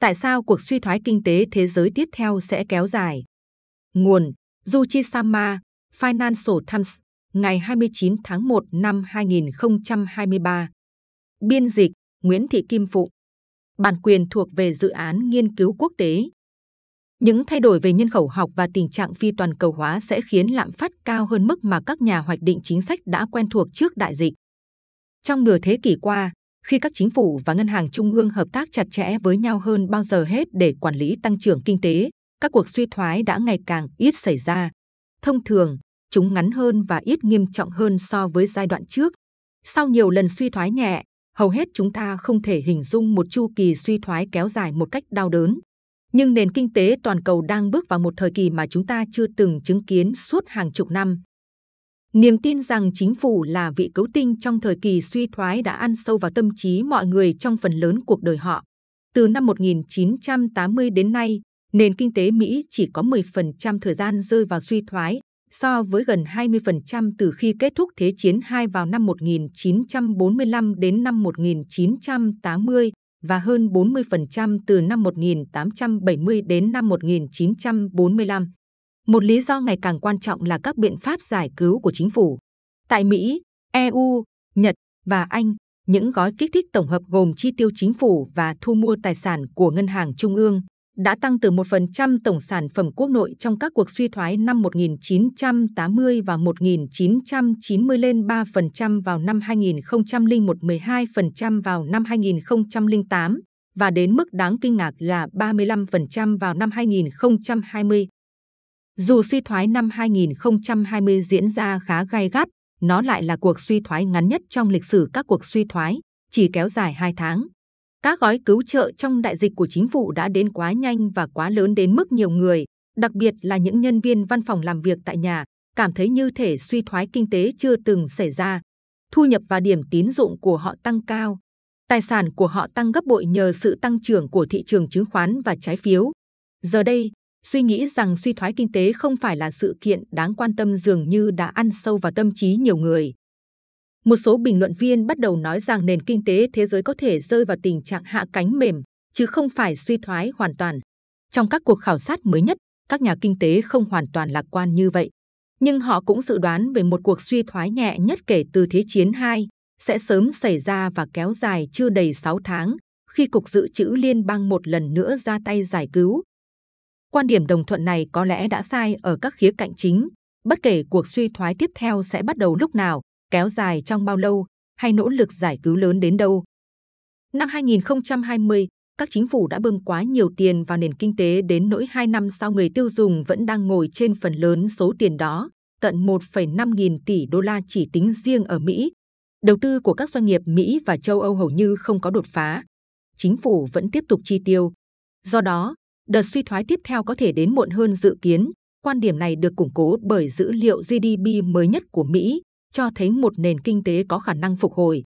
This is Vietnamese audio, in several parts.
Tại sao cuộc suy thoái kinh tế thế giới tiếp theo sẽ kéo dài? Nguồn Yuchisama, Financial Times, ngày 29 tháng 1 năm 2023. Biên dịch Nguyễn Thị Kim Phụng. Bản quyền thuộc về dự án nghiên cứu quốc tế. Những thay đổi về nhân khẩu học và tình trạng phi toàn cầu hóa sẽ khiến lạm phát cao hơn mức mà các nhà hoạch định chính sách đã quen thuộc trước đại dịch. Trong nửa thế kỷ qua, khi các chính phủ và ngân hàng trung ương hợp tác chặt chẽ với nhau hơn bao giờ hết để quản lý tăng trưởng kinh tế, các cuộc suy thoái đã ngày càng ít xảy ra. Thông thường, chúng ngắn hơn và ít nghiêm trọng hơn so với giai đoạn trước. Sau nhiều lần suy thoái nhẹ, hầu hết chúng ta không thể hình dung một chu kỳ suy thoái kéo dài một cách đau đớn. Nhưng nền kinh tế toàn cầu đang bước vào một thời kỳ mà chúng ta chưa từng chứng kiến suốt hàng chục năm. Niềm tin rằng chính phủ là vị cứu tinh trong thời kỳ suy thoái đã ăn sâu vào tâm trí mọi người trong phần lớn cuộc đời họ. Từ năm 1980 đến nay, nền kinh tế Mỹ chỉ có 10% thời gian rơi vào suy thoái, so với gần 20% từ khi kết thúc Thế chiến II vào năm 1945 đến năm 1980 và hơn 40% từ năm 1870 đến năm 1945. Một lý do ngày càng quan trọng là các biện pháp giải cứu của chính phủ. Tại Mỹ, EU, Nhật và Anh, những gói kích thích tổng hợp gồm chi tiêu chính phủ và thu mua tài sản của ngân hàng trung ương đã tăng từ 1% tổng sản phẩm quốc nội trong các cuộc suy thoái năm 1980 và 1990 lên 3% vào năm 2001, 12% vào năm 2008 và đến mức đáng kinh ngạc là 35% vào năm 2020. Dù suy thoái năm 2020 diễn ra khá gay gắt, nó lại là cuộc suy thoái ngắn nhất trong lịch sử các cuộc suy thoái, chỉ kéo dài 2 tháng. Các gói cứu trợ trong đại dịch của chính phủ đã đến quá nhanh và quá lớn đến mức nhiều người, đặc biệt là những nhân viên văn phòng làm việc tại nhà, cảm thấy như thể suy thoái kinh tế chưa từng xảy ra. Thu nhập và điểm tín dụng của họ tăng cao. Tài sản của họ tăng gấp bội nhờ sự tăng trưởng của thị trường chứng khoán và trái phiếu. Giờ đây, suy nghĩ rằng suy thoái kinh tế không phải là sự kiện đáng quan tâm dường như đã ăn sâu vào tâm trí nhiều người. Một số bình luận viên bắt đầu nói rằng nền kinh tế thế giới có thể rơi vào tình trạng hạ cánh mềm, chứ không phải suy thoái hoàn toàn. Trong các cuộc khảo sát mới nhất, các nhà kinh tế không hoàn toàn lạc quan như vậy. Nhưng họ cũng dự đoán về một cuộc suy thoái nhẹ nhất kể từ Thế chiến II sẽ sớm xảy ra và kéo dài chưa đầy 6 tháng khi Cục Dự trữ Liên bang một lần nữa ra tay giải cứu. Quan điểm đồng thuận này có lẽ đã sai ở các khía cạnh chính, bất kể cuộc suy thoái tiếp theo sẽ bắt đầu lúc nào, kéo dài trong bao lâu hay nỗ lực giải cứu lớn đến đâu. Năm 2020, các chính phủ đã bơm quá nhiều tiền vào nền kinh tế đến nỗi hai năm sau người tiêu dùng vẫn đang ngồi trên phần lớn số tiền đó, tận 1,5 nghìn tỷ đô la chỉ tính riêng ở Mỹ. Đầu tư của các doanh nghiệp Mỹ và châu Âu hầu như không có đột phá. Chính phủ vẫn tiếp tục chi tiêu. Do đó, đợt suy thoái tiếp theo có thể đến muộn hơn dự kiến. Quan điểm này được củng cố bởi dữ liệu GDP mới nhất của Mỹ, cho thấy một nền kinh tế có khả năng phục hồi.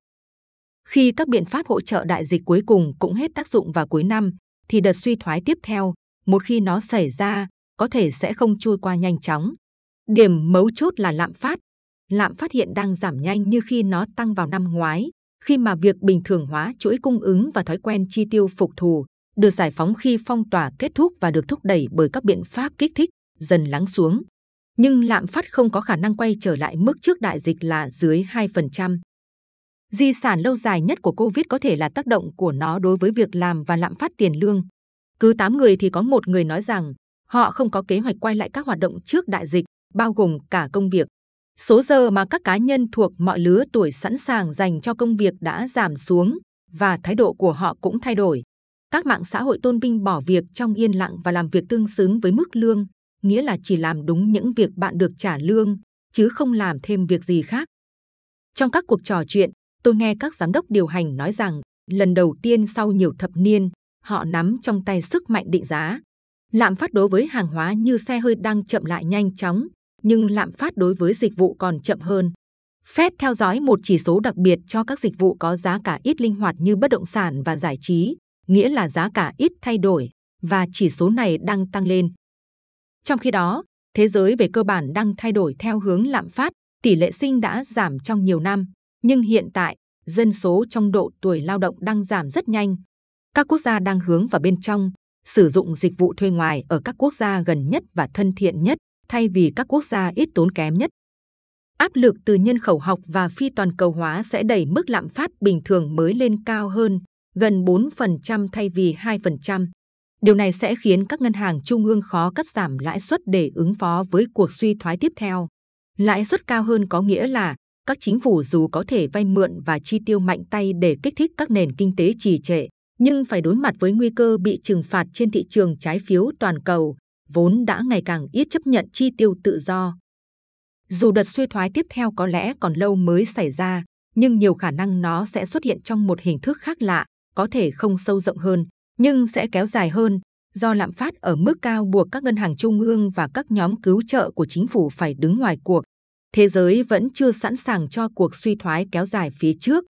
Khi các biện pháp hỗ trợ đại dịch cuối cùng cũng hết tác dụng vào cuối năm, thì đợt suy thoái tiếp theo, một khi nó xảy ra, có thể sẽ không trôi qua nhanh chóng. Điểm mấu chốt là lạm phát. Lạm phát hiện đang giảm nhanh như khi nó tăng vào năm ngoái, khi mà việc bình thường hóa chuỗi cung ứng và thói quen chi tiêu phục thù được giải phóng khi phong tỏa kết thúc và được thúc đẩy bởi các biện pháp kích thích dần lắng xuống nhưng lạm phát không có khả năng quay trở lại mức trước đại dịch là dưới 2%. Di sản lâu dài nhất của Covid có thể là tác động của nó đối với việc làm và lạm phát tiền lương. Cứ 8 người thì có một người nói rằng họ không có kế hoạch quay lại các hoạt động trước đại dịch, bao gồm cả công việc. Số giờ mà các cá nhân thuộc mọi lứa tuổi sẵn sàng dành cho công việc đã giảm xuống và thái độ của họ cũng thay đổi. Các mạng xã hội tôn vinh bỏ việc trong yên lặng và làm việc tương xứng với mức lương, nghĩa là chỉ làm đúng những việc bạn được trả lương, chứ không làm thêm việc gì khác. Trong các cuộc trò chuyện, tôi nghe các giám đốc điều hành nói rằng lần đầu tiên sau nhiều thập niên, họ nắm trong tay sức mạnh định giá. Lạm phát đối với hàng hóa như xe hơi đang chậm lại nhanh chóng, nhưng lạm phát đối với dịch vụ còn chậm hơn. Fed theo dõi một chỉ số đặc biệt cho các dịch vụ có giá cả ít linh hoạt như bất động sản và giải trí, nghĩa là giá cả ít thay đổi, và chỉ số này đang tăng lên. Trong khi đó, thế giới về cơ bản đang thay đổi theo hướng lạm phát, tỷ lệ sinh đã giảm trong nhiều năm, nhưng hiện tại, dân số trong độ tuổi lao động đang giảm rất nhanh. Các quốc gia đang hướng vào bên trong, sử dụng dịch vụ thuê ngoài ở các quốc gia gần nhất và thân thiện nhất, thay vì các quốc gia ít tốn kém nhất. Áp lực từ nhân khẩu học và phi toàn cầu hóa sẽ đẩy mức lạm phát bình thường mới lên cao hơn, gần 4% thay vì 2%. Điều này sẽ khiến các ngân hàng trung ương khó cắt giảm lãi suất để ứng phó với cuộc suy thoái tiếp theo. Lãi suất cao hơn có nghĩa là các chính phủ dù có thể vay mượn và chi tiêu mạnh tay để kích thích các nền kinh tế trì trệ, nhưng phải đối mặt với nguy cơ bị trừng phạt trên thị trường trái phiếu toàn cầu, vốn đã ngày càng ít chấp nhận chi tiêu tự do. Dù đợt suy thoái tiếp theo có lẽ còn lâu mới xảy ra, nhưng nhiều khả năng nó sẽ xuất hiện trong một hình thức khác lạ, có thể không sâu rộng hơn, nhưng sẽ kéo dài hơn, do lạm phát ở mức cao buộc các ngân hàng trung ương và các nhóm cứu trợ của chính phủ phải đứng ngoài cuộc. Thế giới vẫn chưa sẵn sàng cho cuộc suy thoái kéo dài phía trước,